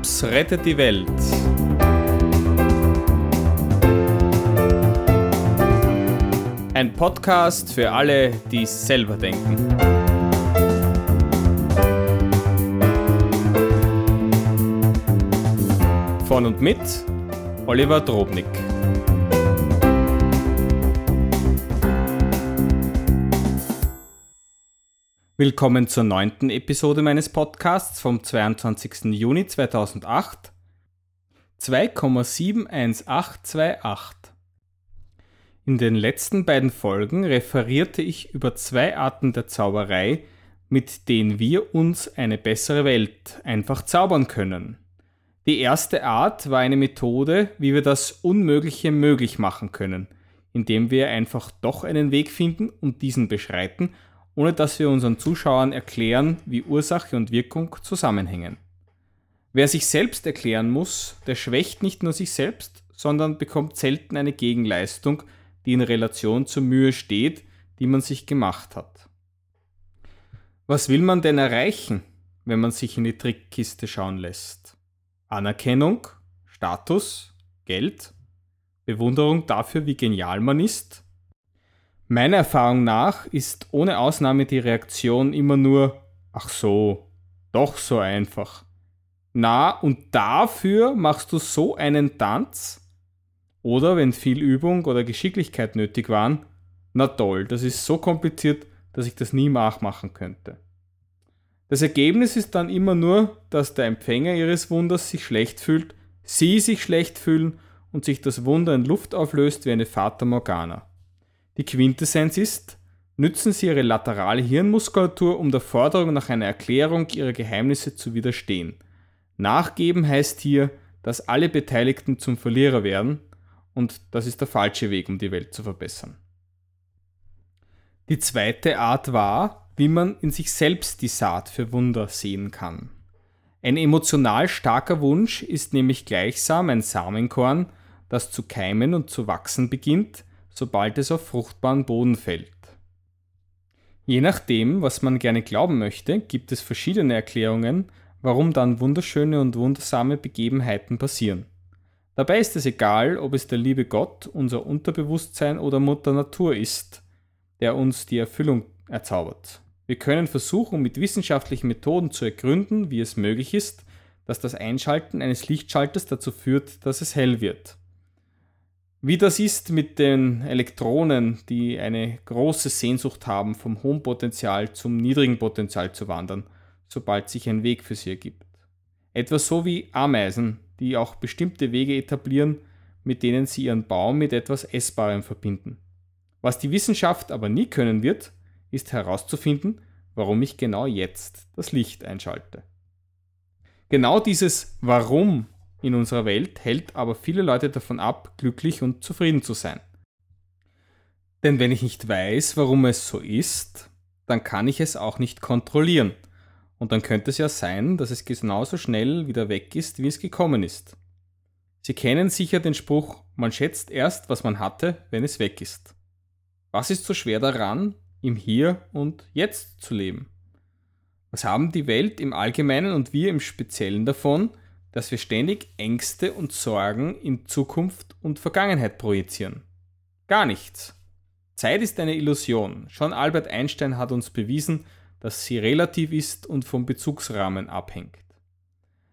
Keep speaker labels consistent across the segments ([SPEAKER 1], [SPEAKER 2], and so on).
[SPEAKER 1] Drops rettet die Welt. Ein Podcast für alle, die selber denken. Von und mit Oliver Drobnik. Willkommen zur neunten Episode meines Podcasts vom 22. Juni 2008. 2,71828. In den letzten beiden Folgen referierte ich über zwei Arten der Zauberei, mit denen wir uns eine bessere Welt einfach zaubern können. Die erste Art war eine Methode, wie wir das Unmögliche möglich machen können, indem wir einfach doch einen Weg finden und diesen beschreiten ohne dass wir unseren Zuschauern erklären, wie Ursache und Wirkung zusammenhängen. Wer sich selbst erklären muss, der schwächt nicht nur sich selbst, sondern bekommt selten eine Gegenleistung, die in Relation zur Mühe steht, die man sich gemacht hat. Was will man denn erreichen, wenn man sich in die Trickkiste schauen lässt? Anerkennung, Status, Geld, Bewunderung dafür, wie genial man ist, Meiner Erfahrung nach ist ohne Ausnahme die Reaktion immer nur, ach so, doch so einfach. Na, und dafür machst du so einen Tanz? Oder wenn viel Übung oder Geschicklichkeit nötig waren, na toll, das ist so kompliziert, dass ich das nie nachmachen könnte. Das Ergebnis ist dann immer nur, dass der Empfänger ihres Wunders sich schlecht fühlt, sie sich schlecht fühlen und sich das Wunder in Luft auflöst wie eine Fata Morgana. Die Quintessenz ist, nützen Sie Ihre laterale Hirnmuskulatur, um der Forderung nach einer Erklärung Ihrer Geheimnisse zu widerstehen. Nachgeben heißt hier, dass alle Beteiligten zum Verlierer werden und das ist der falsche Weg, um die Welt zu verbessern. Die zweite Art war, wie man in sich selbst die Saat für Wunder sehen kann. Ein emotional starker Wunsch ist nämlich gleichsam ein Samenkorn, das zu keimen und zu wachsen beginnt, sobald es auf fruchtbaren Boden fällt. Je nachdem, was man gerne glauben möchte, gibt es verschiedene Erklärungen, warum dann wunderschöne und wundersame Begebenheiten passieren. Dabei ist es egal, ob es der liebe Gott, unser Unterbewusstsein oder Mutter Natur ist, der uns die Erfüllung erzaubert. Wir können versuchen, mit wissenschaftlichen Methoden zu ergründen, wie es möglich ist, dass das Einschalten eines Lichtschalters dazu führt, dass es hell wird. Wie das ist mit den Elektronen, die eine große Sehnsucht haben, vom hohen Potenzial zum niedrigen Potenzial zu wandern, sobald sich ein Weg für sie ergibt. Etwas so wie Ameisen, die auch bestimmte Wege etablieren, mit denen sie ihren Baum mit etwas Essbarem verbinden. Was die Wissenschaft aber nie können wird, ist herauszufinden, warum ich genau jetzt das Licht einschalte. Genau dieses Warum in unserer Welt hält aber viele Leute davon ab, glücklich und zufrieden zu sein. Denn wenn ich nicht weiß, warum es so ist, dann kann ich es auch nicht kontrollieren. Und dann könnte es ja sein, dass es genauso schnell wieder weg ist, wie es gekommen ist. Sie kennen sicher den Spruch, man schätzt erst, was man hatte, wenn es weg ist. Was ist so schwer daran, im Hier und Jetzt zu leben? Was haben die Welt im Allgemeinen und wir im Speziellen davon, dass wir ständig Ängste und Sorgen in Zukunft und Vergangenheit projizieren. Gar nichts. Zeit ist eine Illusion. Schon Albert Einstein hat uns bewiesen, dass sie relativ ist und vom Bezugsrahmen abhängt.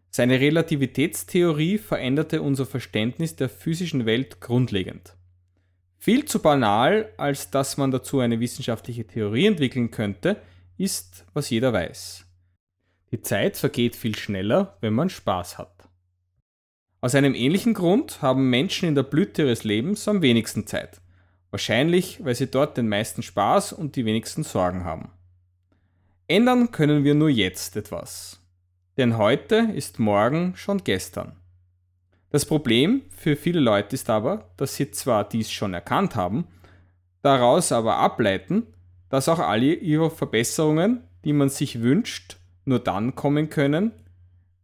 [SPEAKER 1] Seine Relativitätstheorie veränderte unser Verständnis der physischen Welt grundlegend. Viel zu banal, als dass man dazu eine wissenschaftliche Theorie entwickeln könnte, ist, was jeder weiß. Die Zeit vergeht viel schneller, wenn man Spaß hat. Aus einem ähnlichen Grund haben Menschen in der Blüte ihres Lebens am wenigsten Zeit. Wahrscheinlich, weil sie dort den meisten Spaß und die wenigsten Sorgen haben. Ändern können wir nur jetzt etwas. Denn heute ist morgen schon gestern. Das Problem für viele Leute ist aber, dass sie zwar dies schon erkannt haben, daraus aber ableiten, dass auch alle ihre Verbesserungen, die man sich wünscht, nur dann kommen können,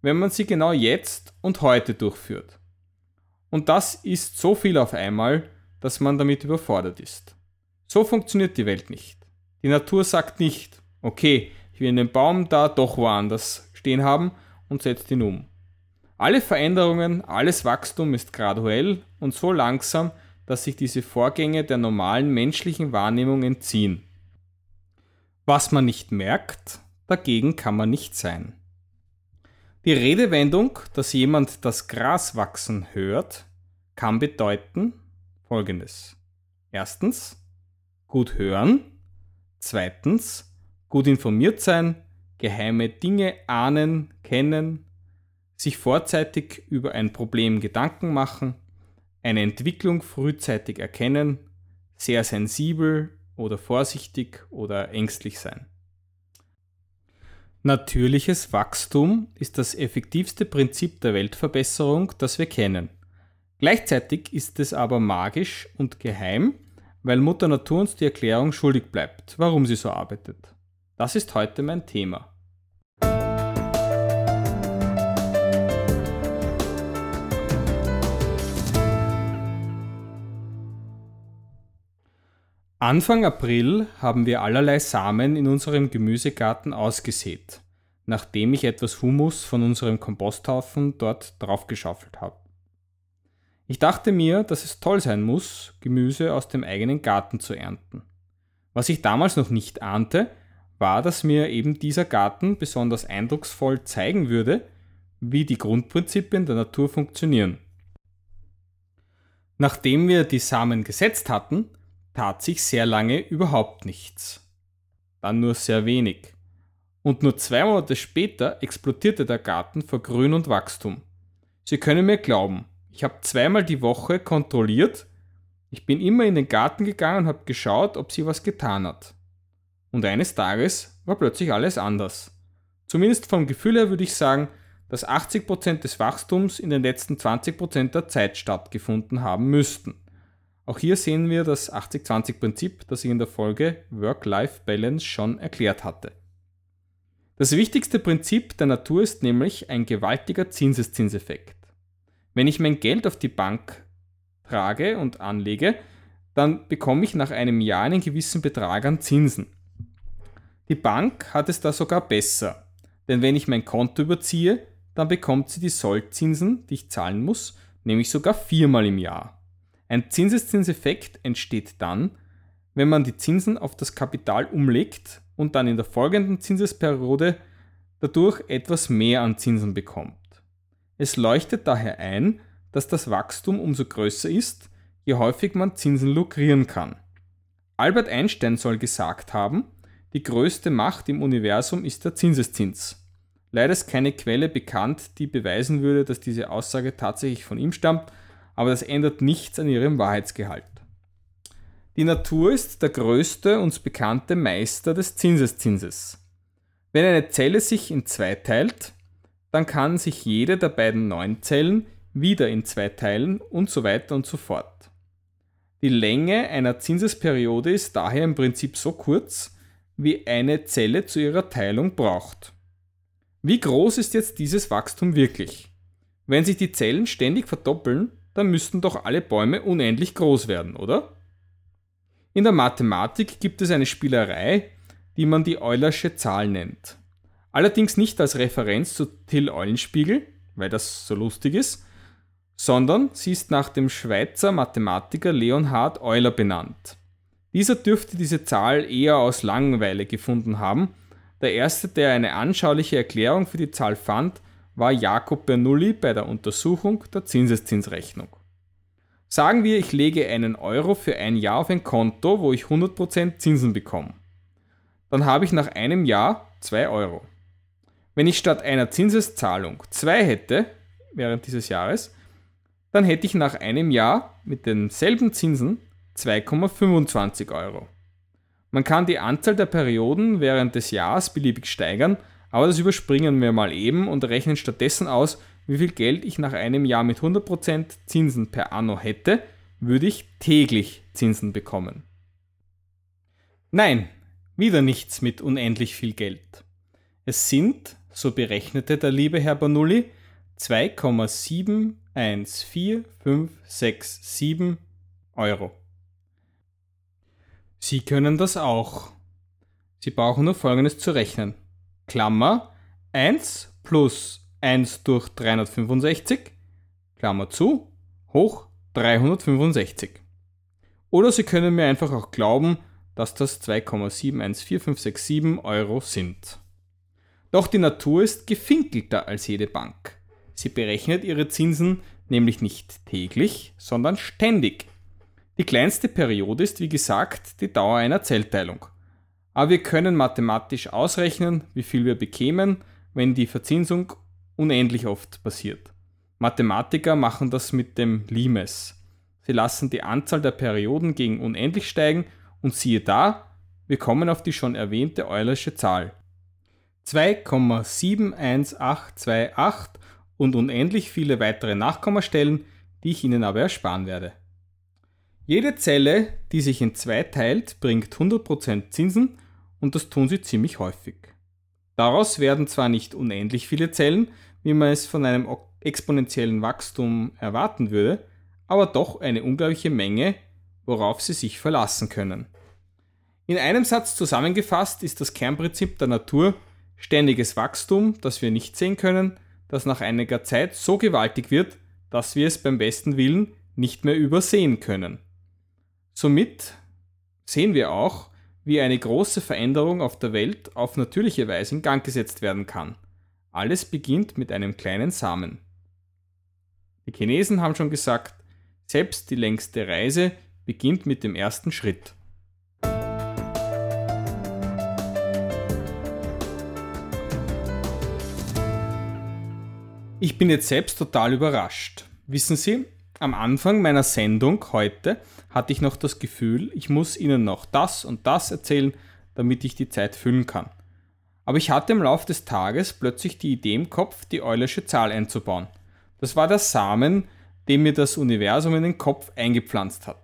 [SPEAKER 1] wenn man sie genau jetzt und heute durchführt. Und das ist so viel auf einmal, dass man damit überfordert ist. So funktioniert die Welt nicht. Die Natur sagt nicht, okay, ich will den Baum da doch woanders stehen haben und setzt ihn um. Alle Veränderungen, alles Wachstum ist graduell und so langsam, dass sich diese Vorgänge der normalen menschlichen Wahrnehmung entziehen. Was man nicht merkt, dagegen kann man nicht sein. Die Redewendung, dass jemand das Gras wachsen hört, kann bedeuten folgendes. Erstens, gut hören. Zweitens, gut informiert sein, geheime Dinge ahnen, kennen, sich vorzeitig über ein Problem Gedanken machen, eine Entwicklung frühzeitig erkennen, sehr sensibel oder vorsichtig oder ängstlich sein. Natürliches Wachstum ist das effektivste Prinzip der Weltverbesserung, das wir kennen. Gleichzeitig ist es aber magisch und geheim, weil Mutter Natur uns die Erklärung schuldig bleibt, warum sie so arbeitet. Das ist heute mein Thema. Anfang April haben wir allerlei Samen in unserem Gemüsegarten ausgesät, nachdem ich etwas Humus von unserem Komposthaufen dort draufgeschaufelt habe. Ich dachte mir, dass es toll sein muss, Gemüse aus dem eigenen Garten zu ernten. Was ich damals noch nicht ahnte, war, dass mir eben dieser Garten besonders eindrucksvoll zeigen würde, wie die Grundprinzipien der Natur funktionieren. Nachdem wir die Samen gesetzt hatten, tat sich sehr lange überhaupt nichts. Dann nur sehr wenig. Und nur zwei Monate später explodierte der Garten vor Grün und Wachstum. Sie können mir glauben, ich habe zweimal die Woche kontrolliert. Ich bin immer in den Garten gegangen und habe geschaut, ob sie was getan hat. Und eines Tages war plötzlich alles anders. Zumindest vom Gefühl her würde ich sagen, dass 80% des Wachstums in den letzten 20% der Zeit stattgefunden haben müssten. Auch hier sehen wir das 80-20-Prinzip, das ich in der Folge Work-Life-Balance schon erklärt hatte. Das wichtigste Prinzip der Natur ist nämlich ein gewaltiger Zinseszinseffekt. Wenn ich mein Geld auf die Bank trage und anlege, dann bekomme ich nach einem Jahr einen gewissen Betrag an Zinsen. Die Bank hat es da sogar besser, denn wenn ich mein Konto überziehe, dann bekommt sie die Sollzinsen, die ich zahlen muss, nämlich sogar viermal im Jahr. Ein Zinseszinseffekt entsteht dann, wenn man die Zinsen auf das Kapital umlegt und dann in der folgenden Zinsesperiode dadurch etwas mehr an Zinsen bekommt. Es leuchtet daher ein, dass das Wachstum umso größer ist, je häufig man Zinsen lukrieren kann. Albert Einstein soll gesagt haben, die größte Macht im Universum ist der Zinseszins. Leider ist keine Quelle bekannt, die beweisen würde, dass diese Aussage tatsächlich von ihm stammt, aber das ändert nichts an ihrem Wahrheitsgehalt. Die Natur ist der größte uns bekannte Meister des Zinseszinses. Wenn eine Zelle sich in zwei teilt, dann kann sich jede der beiden neuen Zellen wieder in zwei teilen und so weiter und so fort. Die Länge einer Zinsesperiode ist daher im Prinzip so kurz, wie eine Zelle zu ihrer Teilung braucht. Wie groß ist jetzt dieses Wachstum wirklich? Wenn sich die Zellen ständig verdoppeln, dann müssten doch alle Bäume unendlich groß werden, oder? In der Mathematik gibt es eine Spielerei, die man die Eulersche Zahl nennt. Allerdings nicht als Referenz zu Till Eulenspiegel, weil das so lustig ist, sondern sie ist nach dem Schweizer Mathematiker Leonhard Euler benannt. Dieser dürfte diese Zahl eher aus Langeweile gefunden haben. Der erste, der eine anschauliche Erklärung für die Zahl fand, war Jakob Bernoulli bei der Untersuchung der Zinseszinsrechnung. Sagen wir, ich lege einen Euro für ein Jahr auf ein Konto, wo ich 100% Zinsen bekomme. Dann habe ich nach einem Jahr 2 Euro. Wenn ich statt einer Zinseszahlung 2 hätte, während dieses Jahres, dann hätte ich nach einem Jahr mit denselben Zinsen 2,25 Euro. Man kann die Anzahl der Perioden während des Jahres beliebig steigern, aber das überspringen wir mal eben und rechnen stattdessen aus, wie viel Geld ich nach einem Jahr mit 100% Zinsen per anno hätte, würde ich täglich Zinsen bekommen. Nein, wieder nichts mit unendlich viel Geld. Es sind, so berechnete der liebe Herr Bernoulli, 2,714567 Euro. Sie können das auch. Sie brauchen nur Folgendes zu rechnen. Klammer 1 plus 1 durch 365, Klammer zu, hoch 365. Oder Sie können mir einfach auch glauben, dass das 2,714567 Euro sind. Doch die Natur ist gefinkelter als jede Bank. Sie berechnet ihre Zinsen nämlich nicht täglich, sondern ständig. Die kleinste Periode ist wie gesagt die Dauer einer Zellteilung. Aber wir können mathematisch ausrechnen, wie viel wir bekämen, wenn die Verzinsung unendlich oft passiert. Mathematiker machen das mit dem Limes. Sie lassen die Anzahl der Perioden gegen unendlich steigen und siehe da, wir kommen auf die schon erwähnte Eulersche Zahl. 2,71828 und unendlich viele weitere Nachkommastellen, die ich Ihnen aber ersparen werde. Jede Zelle, die sich in zwei teilt, bringt 100% Zinsen und das tun sie ziemlich häufig. Daraus werden zwar nicht unendlich viele Zellen, wie man es von einem exponentiellen Wachstum erwarten würde, aber doch eine unglaubliche Menge, worauf sie sich verlassen können. In einem Satz zusammengefasst ist das Kernprinzip der Natur ständiges Wachstum, das wir nicht sehen können, das nach einiger Zeit so gewaltig wird, dass wir es beim besten Willen nicht mehr übersehen können. Somit sehen wir auch, wie eine große Veränderung auf der Welt auf natürliche Weise in Gang gesetzt werden kann. Alles beginnt mit einem kleinen Samen. Die Chinesen haben schon gesagt, selbst die längste Reise beginnt mit dem ersten Schritt. Ich bin jetzt selbst total überrascht. Wissen Sie, am Anfang meiner Sendung heute hatte ich noch das Gefühl, ich muss Ihnen noch das und das erzählen, damit ich die Zeit füllen kann. Aber ich hatte im Laufe des Tages plötzlich die Idee im Kopf, die Eulersche Zahl einzubauen. Das war der Samen, den mir das Universum in den Kopf eingepflanzt hat.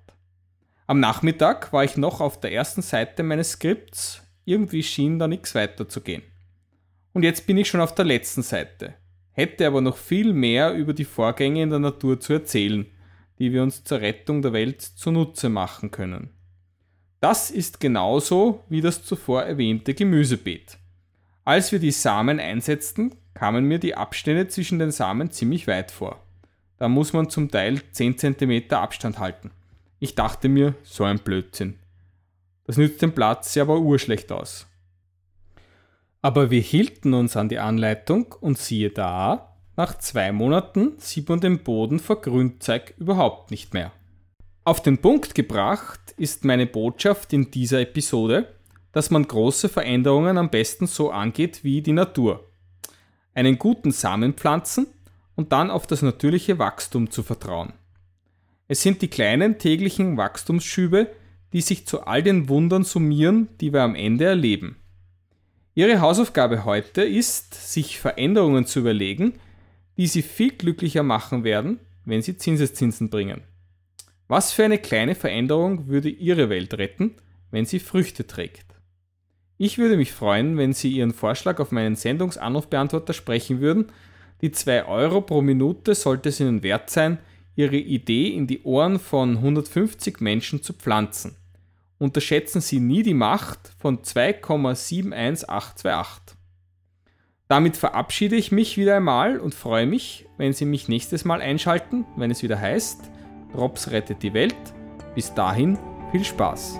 [SPEAKER 1] Am Nachmittag war ich noch auf der ersten Seite meines Skripts, irgendwie schien da nichts weiter zu gehen. Und jetzt bin ich schon auf der letzten Seite, hätte aber noch viel mehr über die Vorgänge in der Natur zu erzählen, die wir uns zur Rettung der Welt zunutze machen können. Das ist genauso wie das zuvor erwähnte Gemüsebeet. Als wir die Samen einsetzten, kamen mir die Abstände zwischen den Samen ziemlich weit vor. Da muss man zum Teil 10 cm Abstand halten. Ich dachte mir, so ein Blödsinn. Das nützt dem Platz ja aber urschlecht aus. Aber wir hielten uns an die Anleitung und siehe da, nach zwei Monaten sieht man den Boden vor Grünzeug überhaupt nicht mehr. Auf den Punkt gebracht ist meine Botschaft in dieser Episode, dass man große Veränderungen am besten so angeht wie die Natur. Einen guten Samen pflanzen und dann auf das natürliche Wachstum zu vertrauen. Es sind die kleinen täglichen Wachstumsschübe, die sich zu all den Wundern summieren, die wir am Ende erleben. Ihre Hausaufgabe heute ist, sich Veränderungen zu überlegen, die Sie viel glücklicher machen werden, wenn Sie Zinseszinsen bringen. Was für eine kleine Veränderung würde Ihre Welt retten, wenn sie Früchte trägt? Ich würde mich freuen, wenn Sie Ihren Vorschlag auf meinen Sendungsanrufbeantworter sprechen würden die 2 Euro pro Minute sollte es Ihnen wert sein, Ihre Idee in die Ohren von 150 Menschen zu pflanzen. Unterschätzen Sie nie die Macht von 2,71828. Damit verabschiede ich mich wieder einmal und freue mich, wenn Sie mich nächstes Mal einschalten, wenn es wieder heißt, Drops rettet die Welt. Bis dahin viel Spaß.